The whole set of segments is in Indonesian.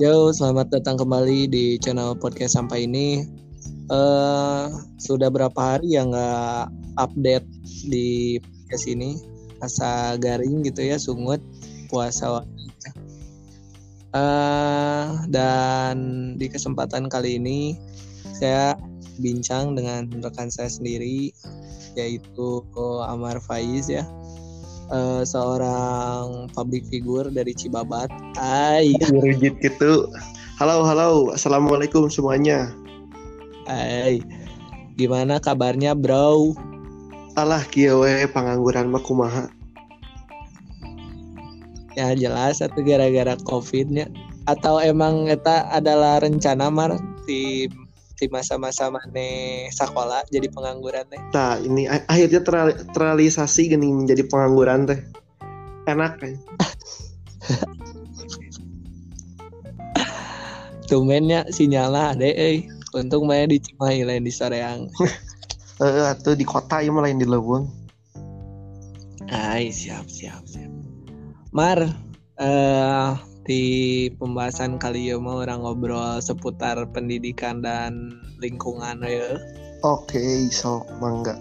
Yo, selamat datang kembali di channel podcast sampai ini. Uh, sudah berapa hari ya nggak update di podcast ini, asa garing gitu ya, sungut puasa. Uh, dan di kesempatan kali ini saya bincang dengan rekan saya sendiri yaitu Amar Faiz ya uh, seorang public figure dari Cibabat. Hai. Rigid gitu. Halo, halo. Assalamualaikum semuanya. Hai. Gimana kabarnya, Bro? Alah kiawe pengangguran mah kumaha. Ya jelas atau gara-gara Covidnya atau emang eta adalah rencana mar di di masa-masa mana sekolah jadi pengangguran teh. Nah ini akhirnya terrealisasi gini menjadi pengangguran teh. Enak kan tumennya sinyalnya deh eh. untung main di Cimahi lain di Soreang. Eh atau di kota ya lain di Leweng Ay, siap siap siap. Mar eh uh, di pembahasan kali ya mau orang ngobrol seputar pendidikan dan lingkungan ya. Oke, okay, so mangga.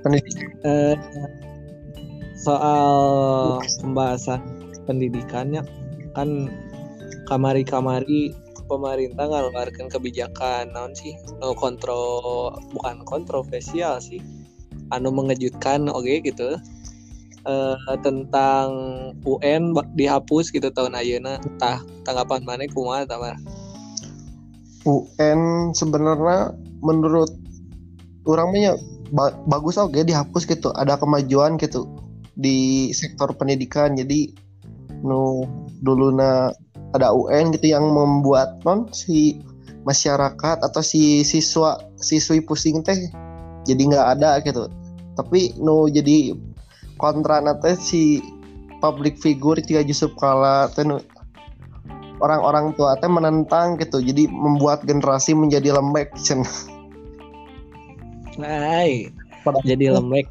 Pendidikan. Uh, soal pembahasan pendidikannya kan kamari-kamari pemerintah ngeluarkan kebijakan non sih no kontro bukan kontroversial sih anu mengejutkan oke okay, gitu uh, tentang UN dihapus gitu tahun ayeuna. Tah tanggapan mana kumaha tamar UN sebenarnya menurut orangnya ba bagus oke okay, dihapus gitu. Ada kemajuan gitu di sektor pendidikan. Jadi nu dulu na ada UN gitu yang membuat non si masyarakat atau si siswa siswi pusing teh jadi nggak ada gitu. Tapi nu jadi kontra nate si public figure tiga Yusuf Kala orang-orang tua teh menentang gitu. Jadi membuat generasi menjadi lembek cen. Hai, jadi lembek.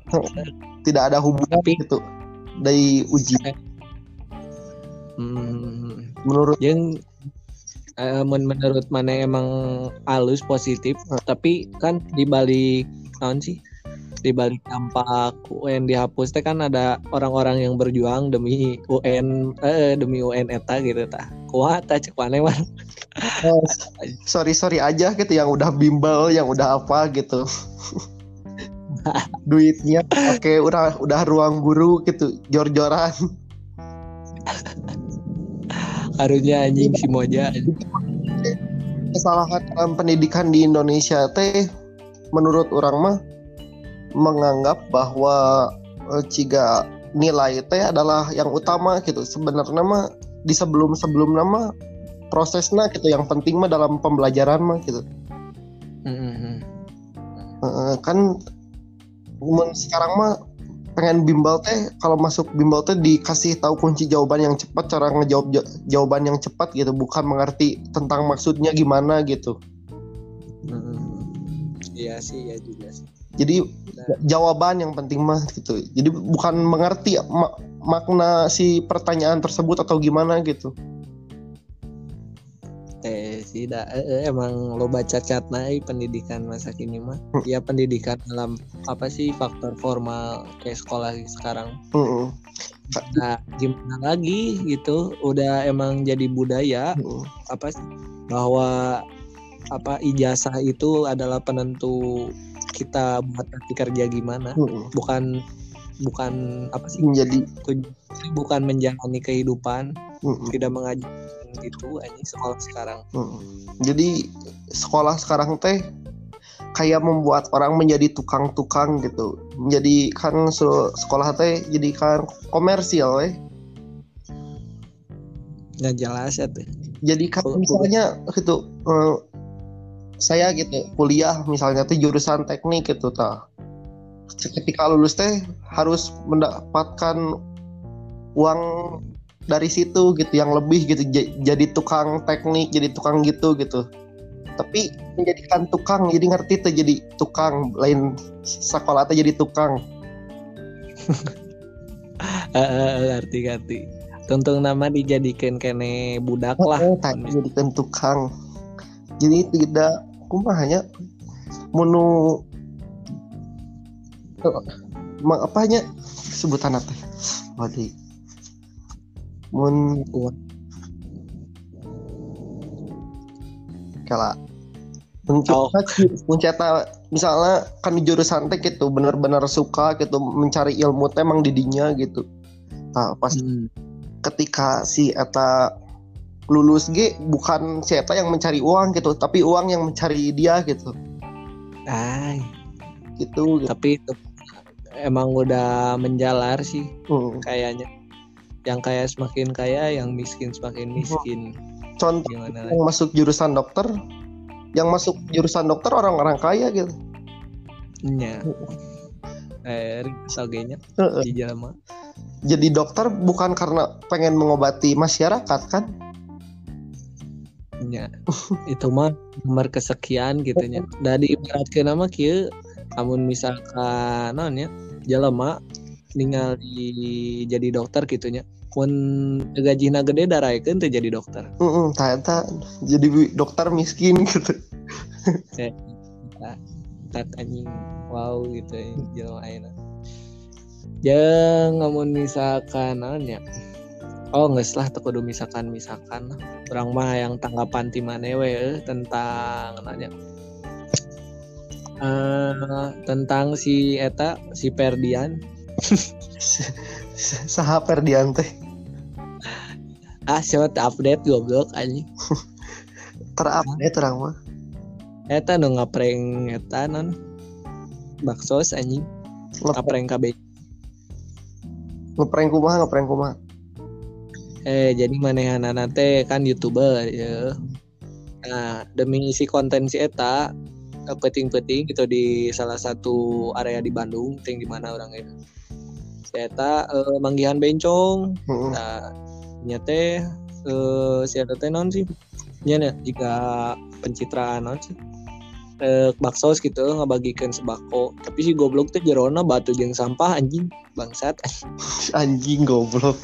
Tidak ada hubungan Tapi, gitu dari uji. Hmm, menurut yang uh, menurut mana emang halus positif tapi kan dibalik tahun sih di balik dampak UN dihapus teh kan ada orang-orang yang berjuang demi UN eh demi UN eta gitu tah. Kuat tah cek mana oh, sorry sorry aja gitu yang udah bimbel yang udah apa gitu. Duitnya oke udah udah ruang guru gitu jor-joran. Harusnya anjing si moja. Kesalahan dalam pendidikan di Indonesia teh menurut orang mah menganggap bahwa uh, ciga nilai teh adalah yang utama gitu. Sebenarnya mah di sebelum sebelum nama prosesnya gitu yang penting mah dalam pembelajaran mah gitu. Mm-hmm. uh, kan sekarang mah pengen bimbel teh kalau masuk bimbel teh dikasih tahu kunci jawaban yang cepat cara ngejawab jawaban yang cepat gitu. Bukan mengerti tentang maksudnya gimana gitu. Mm-hmm. iya sih ya juga sih jadi jawaban yang penting mah gitu. Jadi bukan mengerti mak makna si pertanyaan tersebut atau gimana gitu. Eh sih dah. Eh, emang lo baca cat naik pendidikan masa kini mah. Hmm. ya pendidikan dalam apa sih faktor formal kayak sekolah sekarang. Hmm. nah gimana lagi gitu? Udah emang jadi budaya. Hmm. apa sih bahwa apa ijazah itu adalah penentu kita buat nanti kerja gimana hmm. bukan bukan apa sih menjadi bukan menjalani kehidupan hmm. tidak mengajar gitu ini sekolah sekarang hmm. jadi sekolah sekarang teh kayak membuat orang menjadi tukang-tukang gitu menjadi kan sekolah teh jadi kan komersial eh nggak jelas ya tuh jadi kan misalnya gitu uh, saya gitu kuliah misalnya tuh jurusan teknik gitu ta ketika lulus teh harus mendapatkan uang dari situ gitu yang lebih gitu jadi tukang teknik jadi tukang gitu gitu. Tapi menjadikan tukang jadi ngerti tuh jadi tukang lain sekolah tuh jadi tukang. Ngerti ngerti. Tuntung nama dijadikan kene budak lah. Oh, dijadikan tukang. Jadi tidak kumahanya menu oh, apanya sebutan apa wadi mun kala mencoba oh. menceta misalnya kan di jurusan teh gitu benar-benar suka gitu mencari ilmu teh emang didinya gitu nah pas hmm. ketika si eta lulus G bukan si eta yang mencari uang gitu tapi uang yang mencari dia gitu Ay. gitu, gitu. tapi itu emang udah menjalar sih hmm. kayaknya yang kaya semakin kaya yang miskin semakin miskin contoh Gimana yang masuk jurusan dokter yang masuk jurusan dokter orang-orang kaya gitu Nya. Eh, sebagainya uh, di Jalma. Jadi dokter bukan karena pengen mengobati masyarakat kan? Ya, itu mah nomor kesekian gitu nya. Dari ibaratkan nama kia, namun misalkan non ya, jalma tinggal di jadi dokter gitunya pun gaji gede kan tuh jadi dokter. Mm -mm, ternyata jadi dokter miskin gitu. Tak anjing wow gitu ya jalan aina jangan ngomong misalkan nanya oh nggak salah tuh kudu misalkan misalkan orang mah yang tanggapan timane we eh, tentang nanya. Uh, tentang si eta si Perdian saha Perdian teh? Ah siapa update goblok anjing. Terupdate orang mah. Eta nu ngapreng eta non? Bakso anjing. Ngapreng KB ngapreng kumaha ngapreng kumaha eh jadi manehan teh kan youtuber ya. Nah demi isi konten si eta eh, peting-peting gitu di salah satu area di Bandung ting di mana orang itu si eta uh, manggihan bencong. Nah nyate uh, si eta teh non sih? Nya jika pencitraan non sih? Eh, bakso gitu ngebagikan sembako tapi si goblok tuh jerona batu jeng sampah anjing. Bangsat. Anjing goblok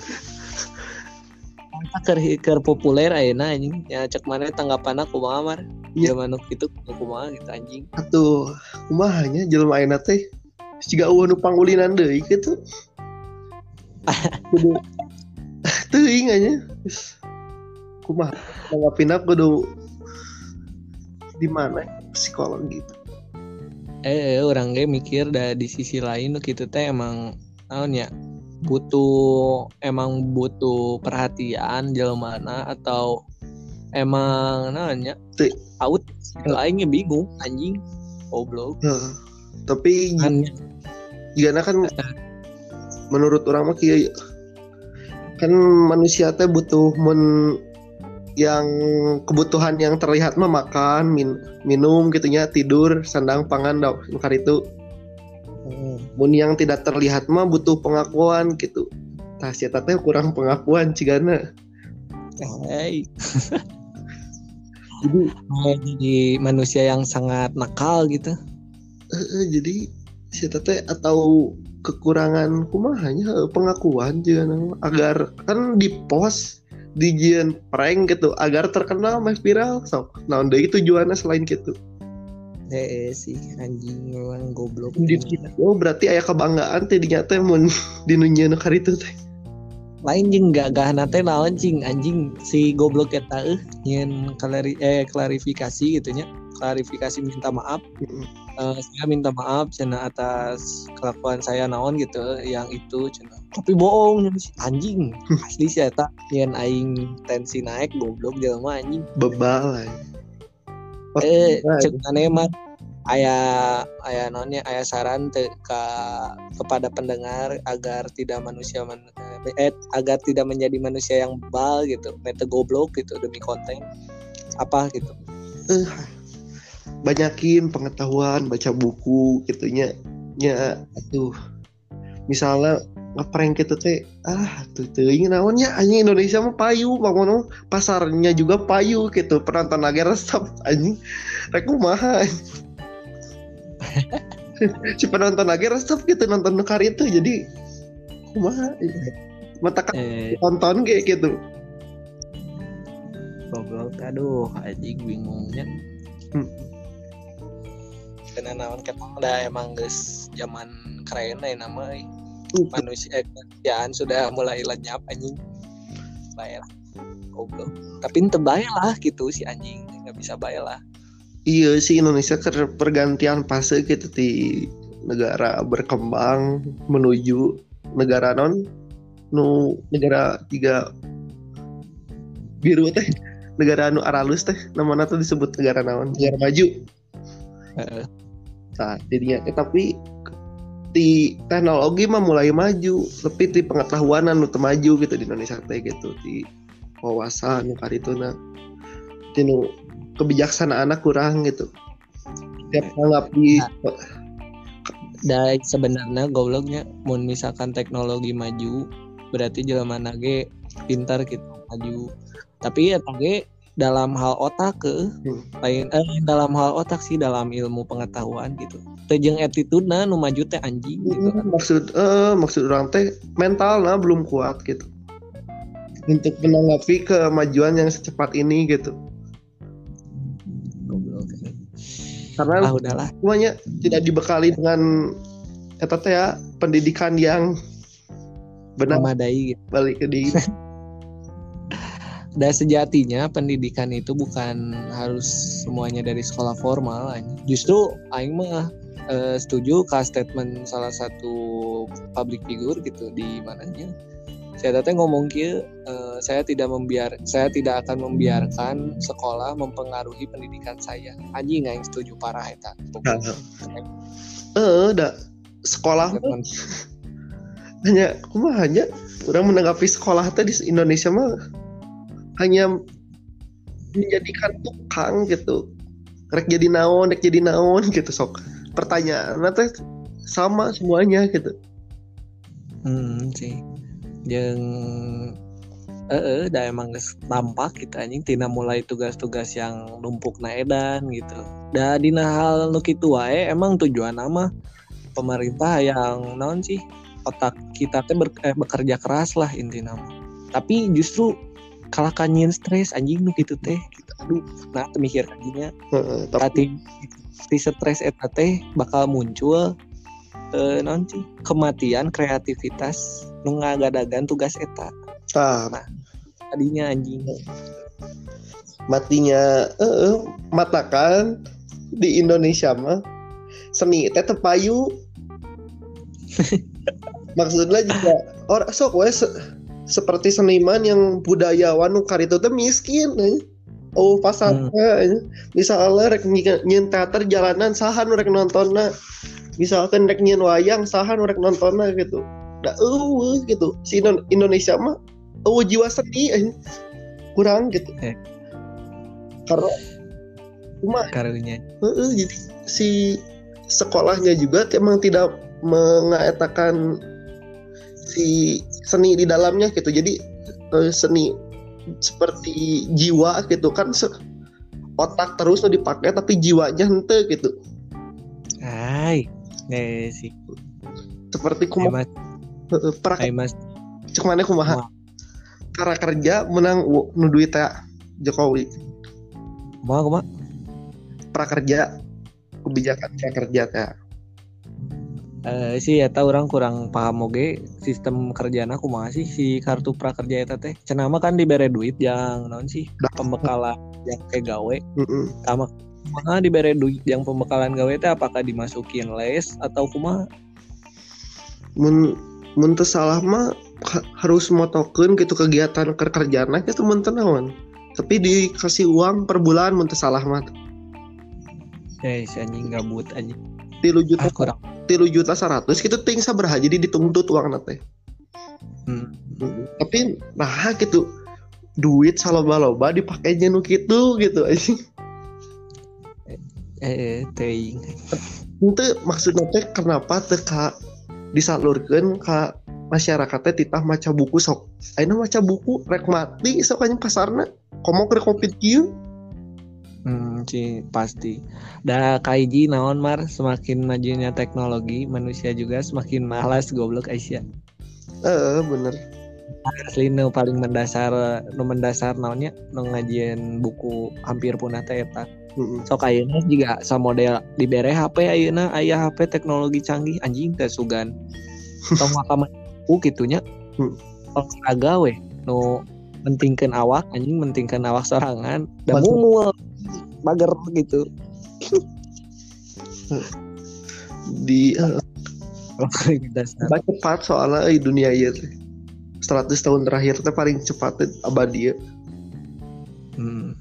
ker ker populer ayeuna anjing. Ya cek mana tanggapan aku mamar ya manuk itu aku mah gitu anjing. Atuh kumahanya jelema ayeuna teh jika eueuh nu pangulinan deui gitu teuing aja kumaha tanggapin aku kudu di mana psikolog gitu. Eh, eh orangnya mikir dari di sisi lain gitu teh emang ya butuh emang butuh perhatian jauh mana atau emang nanya? Out. Lainnya bingung anjing. Goblok. Nah, tapi gimana kan menurut orang mah kan manusia teh butuh men yang kebutuhan yang terlihat mah makan min, minum gitunya tidur sandang pangan dok itu. Mun yang tidak terlihat mah butuh pengakuan gitu. Tah si teh kurang pengakuan cigana. Hey. jadi jadi manusia yang sangat nakal gitu. Uh, jadi si teh atau kekurangan kumahanya pengakuan juga agar kan di pos dijian prank gitu agar terkenal mah viral so nah itu tujuannya selain gitu eh sih anjing memang goblok. Oh berarti ayah kebanggaan teh dinyata mun di nunya nu itu teh. Lain jeng gak gak nate lawan cing? Anjing si goblok eta eh nyen klari eh klarifikasi gitu nya. Klarifikasi minta maaf. Mm -hmm. uh, saya minta maaf cina atas kelakuan saya naon gitu yang itu cina. Tapi bohong anjing asli sih eta yang aing tensi naik goblok jelema anjing. Bebal eh cek aneh mah ayah ayah nonnya ayah saran te, ke kepada pendengar agar tidak manusia man, eh, agar tidak menjadi manusia yang bebal gitu mete goblok gitu demi konten apa gitu. Uh, banyakin pengetahuan baca buku gitunya ya tuh misalnya ngeprank gitu teh ah tuh tuh ingin naonnya? Anjing Indonesia mah payu bangun pasarnya juga payu gitu penonton lagi resep anjing. Rek kumaha si penonton lagi resep gitu nonton nekar itu jadi kumaha mata kan eh, tonton kayak gitu. Goblok aduh anjing bingungnya. Hmm. karena naon kita udah emang guys zaman keren lah nama hmm. Manusia kerjaan sudah mulai lenyap anjing. Bayar goblok. Tapi ente lah gitu si anjing. Nggak bisa bayar lah iya sih Indonesia ke pergantian fase gitu di negara berkembang menuju negara non nu negara tiga biru teh. Negara anu aralus teh. Namanya tuh disebut negara naon? Negara maju. Uh. nah jadinya eh, tapi di teknologi mah mulai maju tapi di pengetahuan anu maju gitu di Indonesia teh gitu di wawasan nu karituna nu kebijaksanaan anak kurang gitu. Tiap anggap di nah, sebenarnya gobloknya mau misalkan teknologi maju berarti jalan nage pintar gitu maju. Tapi ya tage dalam hal otak ke? Hmm. lain eh, dalam hal otak sih dalam ilmu pengetahuan gitu. Tejeng attitude nah nu maju teh anjing gitu kan. maksud eh maksud orang teh mental nah belum kuat gitu. Untuk menanggapi kemajuan yang secepat ini gitu. Karena ah, udahlah. semuanya tidak dibekali dengan kata ya pendidikan yang benar. Memadai gitu. balik ke di dan sejatinya pendidikan itu bukan harus semuanya dari sekolah formal justru aing mah uh, setuju ke statement salah satu public figure gitu di mananya. Saya tadi ngomong kia uh, saya tidak membiar saya tidak akan membiarkan sekolah mempengaruhi pendidikan saya. Anjing nggak setuju parah eta. Eh udah sekolah hanya cuma hanya orang menanggapi sekolah tadi di Indonesia mah hanya menjadikan tukang gitu. Rek jadi naon rek jadi naon gitu sok. Pertanyaan nanti sama semuanya gitu. Hmm sih. Yang eh uh, udah emang tampak gitu anjing. Tina mulai tugas-tugas yang numpuk na edan gitu. Dah dina hal nu kitu wae emang tujuan nama pemerintah yang naon sih? Otak kita teh eh, bekerja keras lah intinya tapi justru kalah kanyin stres anjing nu gitu teh. Gitu. aduh nah mikir anjingnya tapi di stres eta teh bakal muncul eh, non sih? Kematian kreativitas nu ngagadagan tugas eta. Ah. nah tadinya anjing. Matinya eh uh, matakan di Indonesia mah seni teh tepayu. Maksudnya juga orang sok we se seperti seniman yang budayawan nu karito teh miskin eh. oh pasarnya hmm. misalnya rek nyin teater jalanan sahan rek nontonnya misalkan rek nyin wayang sahan rek nontonnya gitu nah uh gitu si Indonesia mah uh jiwa seni eh. kurang gitu eh. karena cuma karunya uh, jadi si sekolahnya juga emang tidak mengatakan si seni di dalamnya gitu. Jadi uh, seni seperti jiwa gitu kan otak terus tuh dipakai tapi jiwanya hente gitu. Hai. Nih sih. Seperti kuma pra cek mana kumaha? Cara kerja menang nuduit ya Jokowi. Kumaha kumaha? Prakerja kebijakan prakerja teh Uh, sih ya tahu orang kurang paham oke sistem kerjaan aku masih si kartu prakerja itu teh. Cenama kan diberi duit yang non sih? Pembekalan yang kayak gawe. Mm -mm. sama kumaha diberi duit yang pembekalan gawe teh? Apakah dimasukin les atau kumaha? Mun mun salah mah harus motokeun gitu kegiatan kerjaan itu mun naon. Tapi dikasih uang per bulan mun salah mah. Ya si anjing gabut anjing tilu juta ah, kurang. tilu juta seratus gitu ting sabar jadi dituntut uang nate. Hmm. hmm. tapi nah gitu. Duit saloba-loba dipakai jenuh gitu gitu aja eh, eh ting itu maksudnya teh kenapa teh kak disalurkan ke masyarakatnya titah maca buku sok? Ayo maca buku rek mati sok pasarna komo ke kopi kieu Hmm, sih pasti. Da kaiji naon mar? Semakin majunya teknologi, manusia juga semakin malas goblok Aisyah. Eh, uh, bener. asli nu paling mendasar nu mendasar naonnya nu ngajian buku hampir punah teh eta. Sok ayeuna juga sa model dibere HP ayeuna aya HP teknologi canggih anjing teh sugan. Tong makaman buku gitunya olahraga we nu mentingkan awak anjing mentingkan awak sorangan. Dan mungul mager gitu di uh, cepat soalnya di dunia iya teh 100 tahun terakhir teh paling cepat abadi ya. Hmm.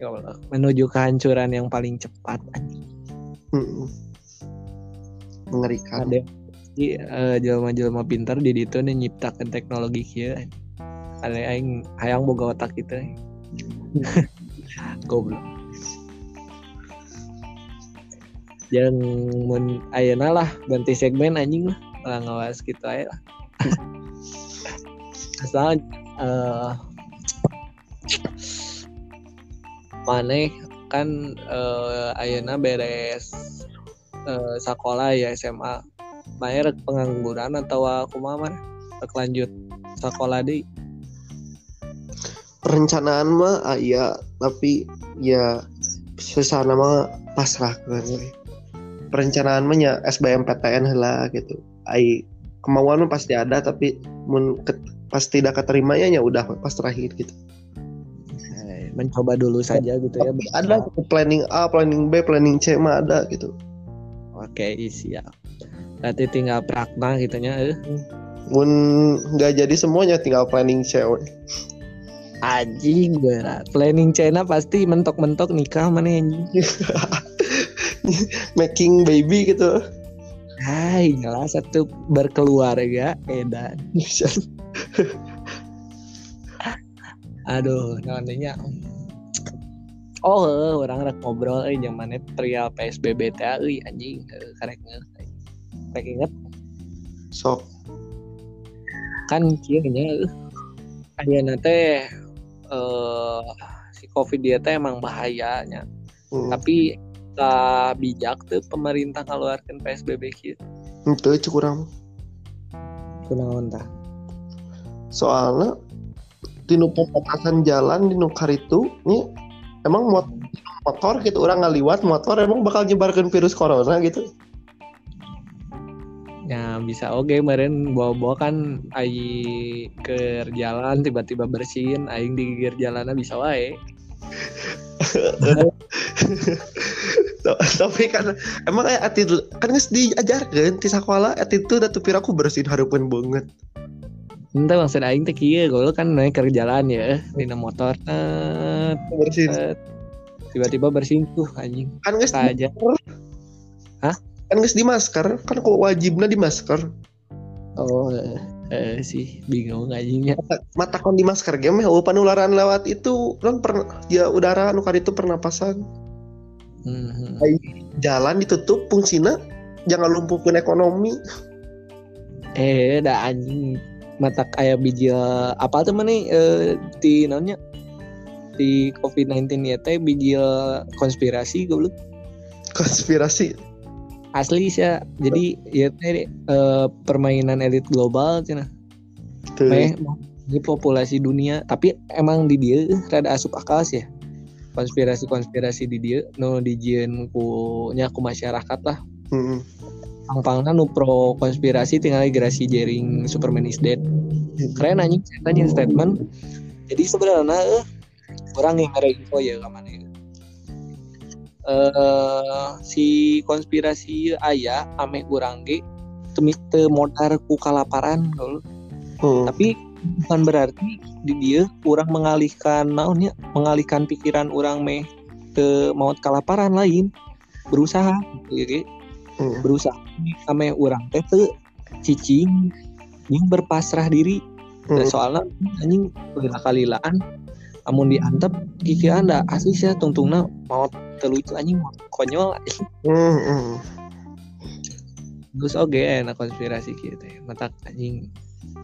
Ya Allah. Menuju kehancuran yang paling cepat. Hmm. Mengerikan. Ada uh, jelma-jelma pintar di situ nih nyiptakan teknologi kia. Ada yang hayang boga otak kita. Goblok. Yang mun ayeuna lah ganti segmen anjing lah. Lah ngawas gitu aja lah. asal uh, mana kan uh, Ayana beres uh, sekolah ya SMA bayar pengangguran atau aku mah lanjut sekolah di. Perencanaan mah iya. Tapi ya sesana mah pasrah kan perencanaan mah ya SBMPTN lah gitu. Ai kemauan pasti ada tapi mun pas tidak keterimanya ya udah pas terakhir gitu. Mencoba dulu saja gitu ya. Ada planning A planning B planning C mah ada gitu. Oke siap. Berarti tinggal prakna gitunya eh. pun nggak jadi semuanya tinggal planning C Aji berat. Planning China pasti mentok-mentok nikah mana anjing making baby gitu Hai, jelas satu berkeluarga edan. Aduh, namanya Oh, orang rek ngobrol eh mana trial PSBB teh euy anjing karek ngeus. Rek inget. Sok. Kan kieu nya ayeuna teh eh si Covid dia teh emang bahayanya. Hmm. Tapi tak bijak tuh pemerintah keluarkan PSBB gitu. Itu cukup kurang. Kunaon tah? Soalnya tinu pembatasan jalan di nukar itu ini emang motor, motor gitu orang ngaliwat motor emang bakal nyebarkan virus corona gitu ya bisa oke okay, kemarin bawa-bawa kan ayi ke jalan tiba-tiba bersihin aing digigir jalannya bisa wae tapi kan emang kayak attitude kan nggak diajarkan di sekolah attitude atau piraku bersihin harapan banget. Entah maksud aing teh kieu kalau kan naik ke jalan ya di motor bersihin. tiba-tiba bersihin tuh anjing. Kan geus aja. Hah? kan geus di masker kan kok wajibnya di masker oh eh, sih bingung anjingnya. Mata kon di masker game oh penularan lewat itu kan per ya udara anu itu pernapasan hmm. jalan ditutup fungsinya jangan lumpuhkan ekonomi. Eh dah anjing. Mata kayak biji apa tuh mana eh, di namanya di COVID-19 ya teh biji konspirasi goblok. Konspirasi? Asli sih ya. Jadi ya teh eh, permainan elit global cina meh ini populasi dunia. Tapi emang di dia rada asup akal sih ya konspirasi-konspirasi di dia no dijieun ku nya ku masyarakat lah. Mm -hmm. pang-pangna nu pro konspirasi tinggal gerasi jaring Superman is dead. Keren anjing tanya statement. Jadi sebenarnya eh, orang yang ada info ya ke mana ya? Uh, si konspirasi ayah ame kurang ge temite modar ku kalaparan hmm. tapi bukan berarti di dia kurang mengalihkan naonnya mengalihkan pikiran orang meh ke maut kelaparan lain berusaha gitu hmm. berusaha sama orang teh tuh cicing yang berpasrah diri hmm. soalnya anjing kalilaan amun diantep gigi anda asli sih tungtungna mau terlucu anjing konyol hmm, hmm. terus oke okay, enak konspirasi gitu mata anjing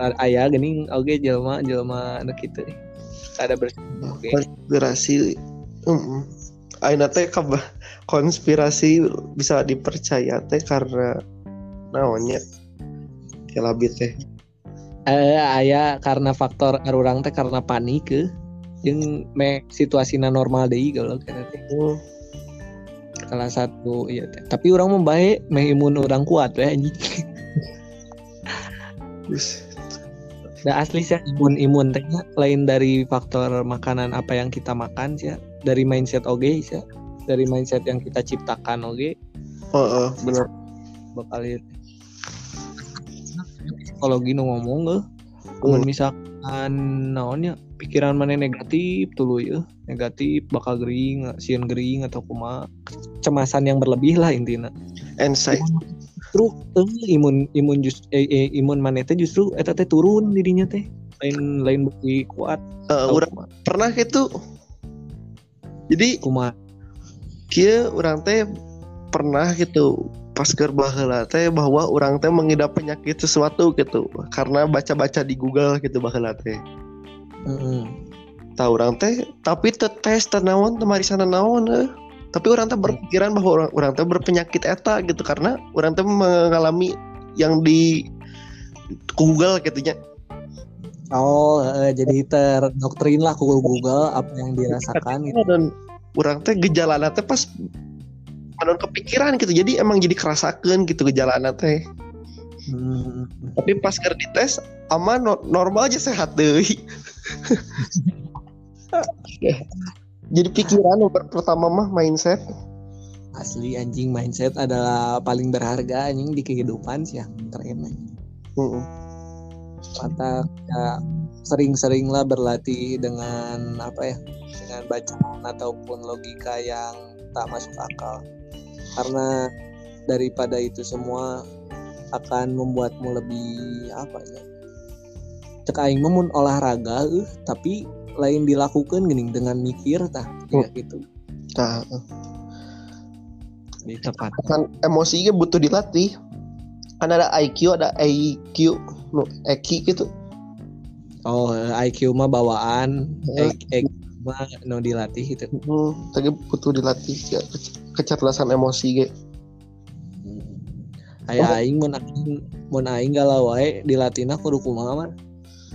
ayah gini. Oke okay, jelma jelma anak gitu ada okay. konspirasi um, Aina teh konspirasi bisa dipercaya teh karena namanya ya labit teh. Eh ayah karena faktor orang teh karena panik ke yang me situasinya normal deh kalau kira teh. Hmm. salah satu iya teh. Tapi orang membaik me imun orang kuat ya anjing Nah, asli sih imun imun tehnya lain dari faktor makanan apa yang kita makan sih dari mindset oke okay, sih dari mindset yang kita ciptakan oke okay. oh, uh, benar bakal itu psikologi nu ngomong gak uh. misalkan naonnya pikiran mana negatif dulu ya negatif bakal gering sian gering atau kuma kecemasan yang berlebih lah intinya anxiety justru eh, imun imun just eh, eh, imun mana teh justru eta teh turun dirinya teh. Lain lain bukti kuat. Uh, urang pernah gitu jadi kuma kia orang teh pernah gitu pas baheula teh bahwa orang teh mengidap penyakit sesuatu gitu karena baca-baca di Google gitu baheula teh. Mm -hmm. Tahu orang teh tapi tes tanawan temari sana naon eh tapi orang tuh berpikiran bahwa orang orang tuh berpenyakit eta gitu karena orang tuh mengalami yang di Google gitu ya Oh, uh, jadi terdoktrin lah ke Google apa yang dirasakan gitu. Dan orang teh gejala teh pas menurut kepikiran gitu. Jadi emang jadi kerasakan gitu gejala teh. Hmm. Tapi pas ker tes aman normal aja sehat deh. jadi pikiran pertama mah mindset. Asli anjing mindset adalah paling berharga anjing di kehidupan sih yang keren anjing. Uh mata ya, sering-sering lah berlatih dengan apa ya dengan bacaan ataupun logika yang tak masuk akal. Karena daripada itu semua akan membuatmu lebih apa ya cek aing memun olahraga uh, tapi lain dilakukan gini dengan mikir tah ya gitu. Nah di tepat. Kan emosinya butuh dilatih. Kan ada IQ ada IQ no EQ gitu. Oh IQ mah bawaan ya. EQ mah no dilatih itu hmm, tapi butuh dilatih ya kecerdasan emosi gitu Ayah oh. aing mun aing mun aing galau wae dilatihna kudu kumaha mah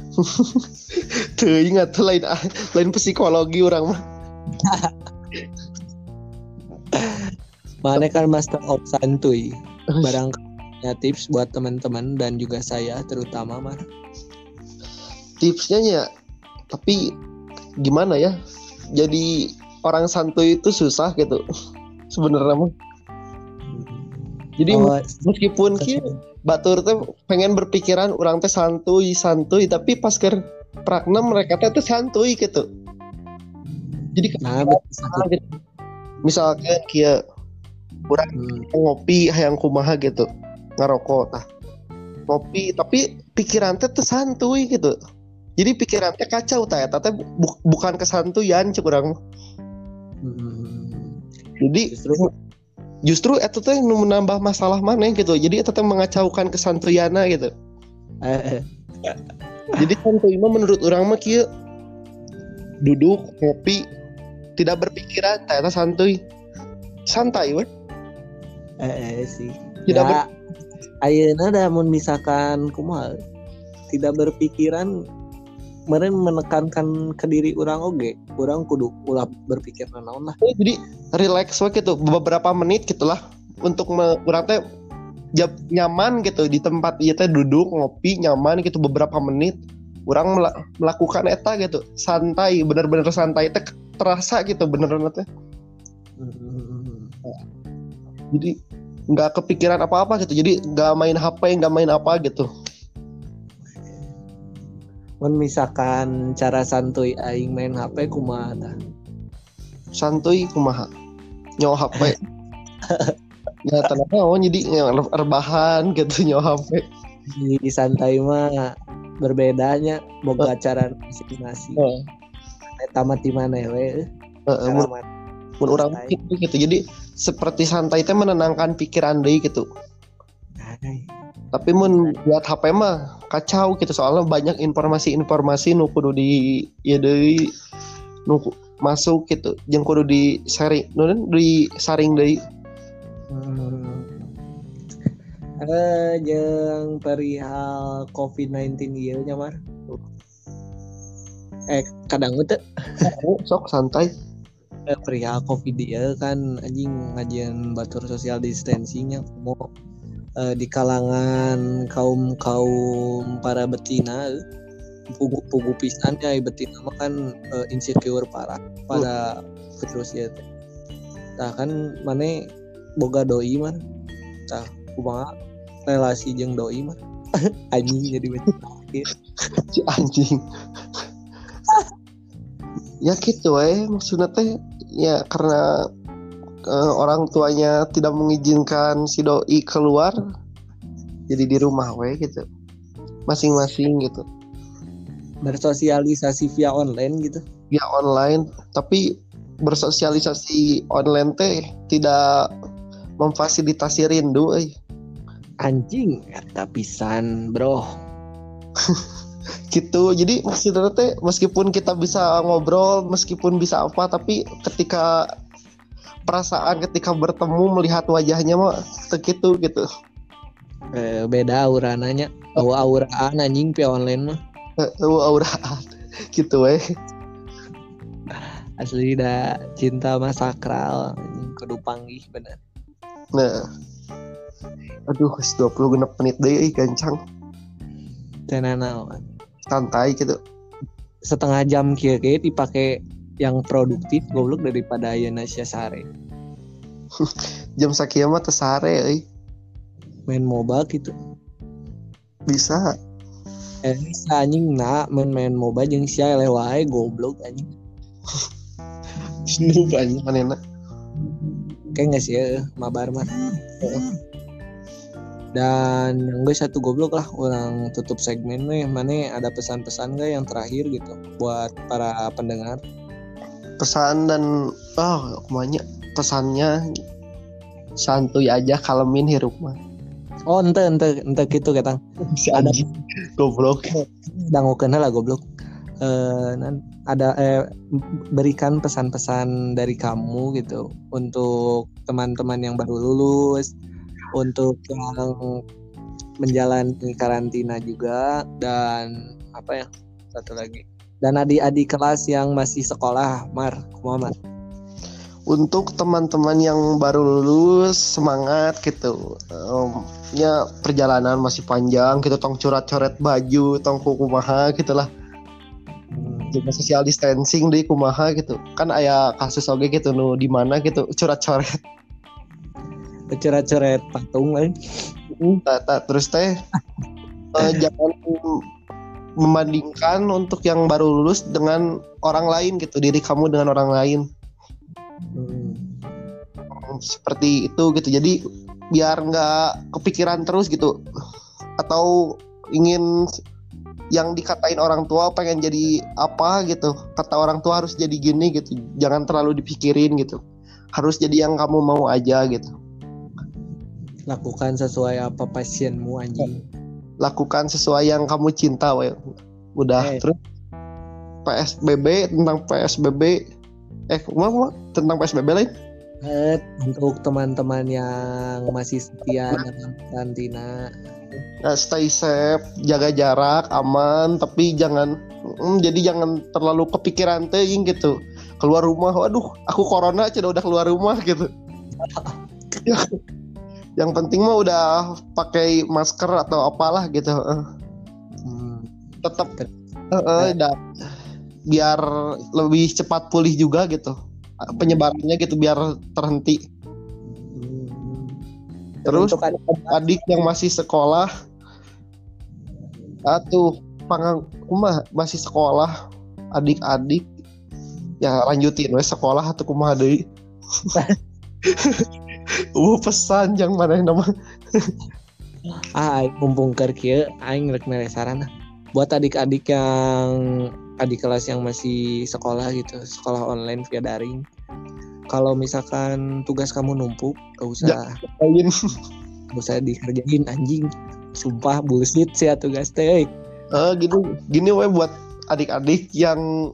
tuh ingat lain lain psikologi orang mah. Mana kan master of santuy barangnya tips buat teman-teman dan juga saya terutama mah tipsnya ya tapi gimana ya? Jadi orang santuy itu susah gitu sebenarnya mah jadi oh, meskipun ki batur teh pengen berpikiran orang teh santuy santuy tapi pas ke prakna mereka teh tuh santuy gitu. Jadi nah, gitu. misalkan kia orang hmm. ngopi hayang kumaha gitu ngarokok tah. Ngopi tapi pikiran teh tuh santuy gitu. Jadi pikiran teh kacau tah teh bu bukan kesantuyan cek orang hmm. jadi Justru justru itu tuh menambah masalah mana gitu. Jadi itu tuh mengacaukan kesantuyana gitu. Eh, jadi santuy mah menurut orang mah kia duduk ngopi tidak berpikiran ternyata santuy. Santai weh. Eh, eh sih. Tidak ya, ber... ayeuna dah misalkan kumaha tidak berpikiran kemarin menekankan ke diri orang oke orang kudu ulah berpikir naon lah. Oh, jadi relax waktu itu beberapa menit gitulah untuk orang teh nyaman gitu di tempat iya teh duduk ngopi nyaman gitu beberapa menit orang mel melakukan eta gitu santai bener-bener santai teh terasa gitu beneran teh. Hmm. jadi nggak kepikiran apa-apa gitu jadi nggak main HP nggak main apa gitu mun misalkan cara santuy aing main HP kumaha santuy kumaha? Nyawa HP ya tenang oh jadi rebahan gitu nyawa HP di, santai mah berbedanya boga uh. cara masing-masing. Uh. tamat di mana ya we? Uh, mun orang gitu, gitu. Jadi seperti santai teh menenangkan pikiran deh gitu tapi mun buat HP mah kacau gitu soalnya banyak informasi-informasi nu kudu di ya dari nu masuk gitu yang kudu di sharing nu di saring dari hmm. eh yang perihal COVID-19 iya nyamar eh kadang itu sok santai. Eh, perihal COVID dia kan anjing ngajian batur social distancingnya mau eh, di kalangan kaum kaum para betina pugu-pugu pisan ya betina mah kan eh, insecure parah pada terus ya nah kan mana boga doi mah nah kumaha relasi jeng doi mah. Anjing jadi si anjing. Ya gitu eh maksudnya teh ya karena uh, orang tuanya tidak mengizinkan si doi keluar jadi di rumah weh gitu. Masing-masing gitu. Bersosialisasi via online gitu? Via online tapi bersosialisasi online teh tidak memfasilitasi rindu eh. Anjing eta pisan bro. Gitu jadi maksudnya teh meskipun kita bisa ngobrol meskipun bisa apa tapi ketika perasaan ketika bertemu melihat wajahnya mah segitu gitu. Eh, beda aurananya. Oh auraan anjing via online mah. Oh auraan. Gitu eh asli dah cinta mas sakral. Kudu panggih bener. Nah. Aduh 20 genep menit deh gancang. Tenana santai gitu. Setengah jam kia dipakai yang produktif goblok daripada ayana sare jam sakia mah tesare eh. main mobile gitu. Bisa. Eh bisa anjing. Nak main main mobile jeung sia lewai goblok anjing. Snoop anjing mana kayak nggak sih ya mabar mah. Dan yang gue satu goblok lah orang tutup segmen nih mana ada pesan-pesan gak yang terakhir gitu buat para pendengar pesan dan oh kumanya pesannya santuy aja kalemin hirup mah. Oh ente ente ente gitu ketang. Ada goblok. Dan kenal lah goblok. Eh, ada eh, berikan pesan-pesan dari kamu gitu untuk teman-teman yang baru lulus untuk yang menjalani karantina juga dan apa ya satu lagi dan adik-adik kelas yang masih sekolah Mar Muhammad. Untuk teman-teman yang baru lulus semangat gitu. Um, ya perjalanan masih panjang gitu tong curat-coret baju tong kumaha gitulah. Hmm. juga social distancing di kumaha gitu. Kan ayah kasus oke gitu nu di mana gitu curat-coret coret-coret patung lain tak tak terus teh uh, jangan membandingkan untuk yang baru lulus dengan orang lain gitu diri kamu dengan orang lain. Hmm. seperti itu gitu. Jadi biar nggak kepikiran terus gitu. Atau ingin yang dikatain orang tua pengen jadi apa gitu. Kata orang tua harus jadi gini gitu. Jangan terlalu dipikirin gitu. Harus jadi yang kamu mau aja gitu. Lakukan sesuai apa pasienmu anjing lakukan sesuai yang kamu cinta we. udah hey. Terus? PSBB tentang PSBB eh mau tentang PSBB lain? Eh, untuk teman-teman yang masih setia dalam karantina. Nah, stay safe jaga jarak aman tapi jangan hmm, jadi jangan terlalu kepikiran teing gitu. Keluar rumah waduh aku corona sudah udah keluar rumah gitu yang penting mah udah pakai masker atau apalah gitu hmm. tetap uh, uh, biar lebih cepat pulih juga gitu. Penyebarannya gitu biar terhenti. Hmm. terus adik, adik yang masih sekolah. Atuh pangang kumah masih sekolah. Adik-adik. Ya lanjutin wes sekolah atau kumah deui uh pesan yang mana yang nama? Ah mumpung kerja aing rek saran buat adik-adik yang adik kelas yang masih sekolah gitu sekolah online via daring. Kalau misalkan tugas kamu numpuk gak usah ya, gak usah dikerjain anjing. Sumpah bullshit sih ya tugas teh. Uh, gitu gini we buat adik-adik yang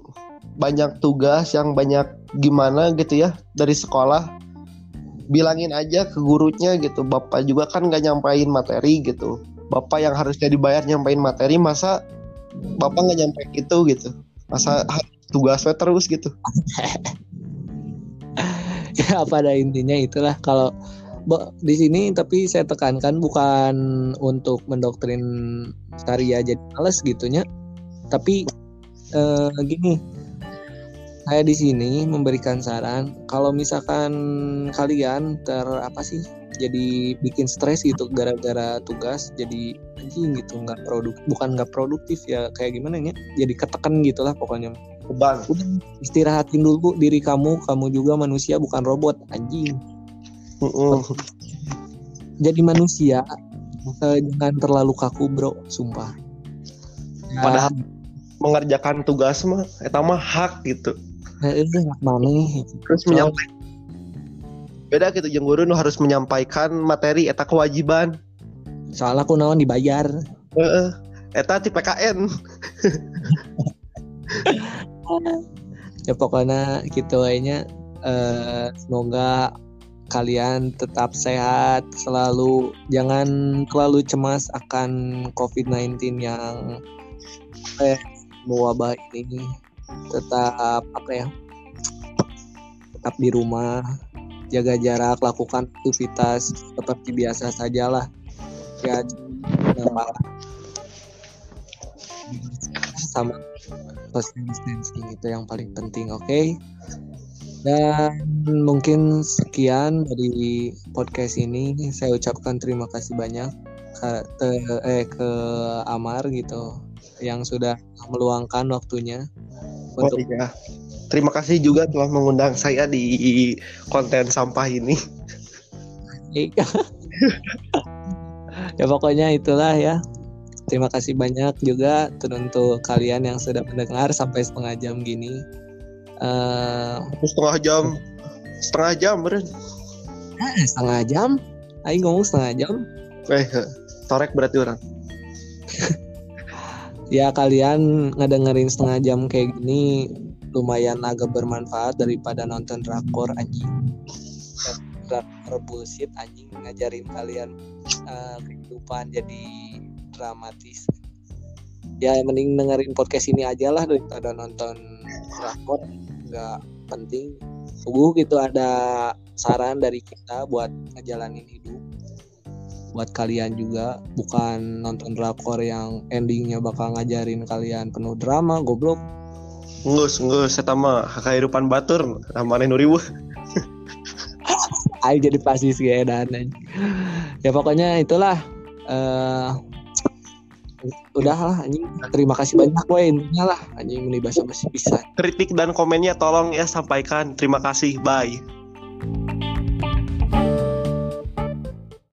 banyak tugas yang banyak gimana gitu ya dari sekolah bilangin aja ke gurunya gitu. Bapak juga kan nggak nyampain materi gitu. Bapak yang harusnya dibayar nyampain materi masa bapak nggak nyampein itu gitu? Masa tugasnya terus gitu? Ya pada intinya itulah. Kalau di sini tapi saya tekankan bukan untuk mendoktrin karya jadi males gitunya. Tapi eh, gini saya di sini memberikan saran kalau misalkan kalian ter apa sih jadi bikin stres gitu gara-gara tugas jadi anjing gitu nggak produk bukan nggak produktif ya kayak gimana ya jadi ketekan gitulah pokoknya. Beban. Istirahatin dulu diri kamu kamu juga manusia bukan robot anjing. Uh -uh. jadi manusia uh, jangan terlalu kaku bro sumpah. Ya. padahal mengerjakan tugas mah eta mah hak gitu Eh, mana terus menyampaikan beda gitu yang guru nu harus menyampaikan materi eta kewajiban. Soalnya aku naon dibayar. Uh, eta tipe KN ya pokoknya gitu aja. Uh, semoga kalian tetap sehat selalu. Jangan terlalu cemas akan COVID-19 yang eh mewabah ini tetap apa ya tetap di rumah jaga jarak lakukan aktivitas seperti biasa sajalah. Ya sama social distancing itu yang paling penting oke? Okay? dan mungkin sekian dari podcast ini. Saya ucapkan terima kasih banyak ke, eh, ke Amar gitu yang sudah meluangkan waktunya oh, untuk iya. Terima kasih juga telah mengundang saya di konten sampah ini. ya pokoknya itulah ya. Terima kasih banyak juga untuk kalian yang sudah mendengar sampai setengah jam gini. Uh, setengah jam, setengah jam beren. Eh, setengah jam? Ayo ngomong setengah jam. Eh, torek berarti orang. ya kalian ngedengerin setengah jam kayak gini lumayan agak bermanfaat daripada nonton drakor anjing. Drakor bullshit anjing ngajarin kalian uh, kehidupan jadi dramatis. Ya mending dengerin podcast ini aja lah daripada nonton drakor. Nggak penting. Tunggu gitu ada saran dari kita buat ngejalanin hidup buat kalian juga. Bukan nonton drakor yang endingnya bakal ngajarin kalian penuh drama goblok. Ngus ngus saya mah kehidupan batur namanya nuriwu Ayo jadi pasti sih dan ya pokoknya itulah uh, udahlah anjing. Terima kasih banyak gue intinya lah anjing ini bahasa masih bisa kritik dan komennya tolong ya sampaikan. Terima kasih bye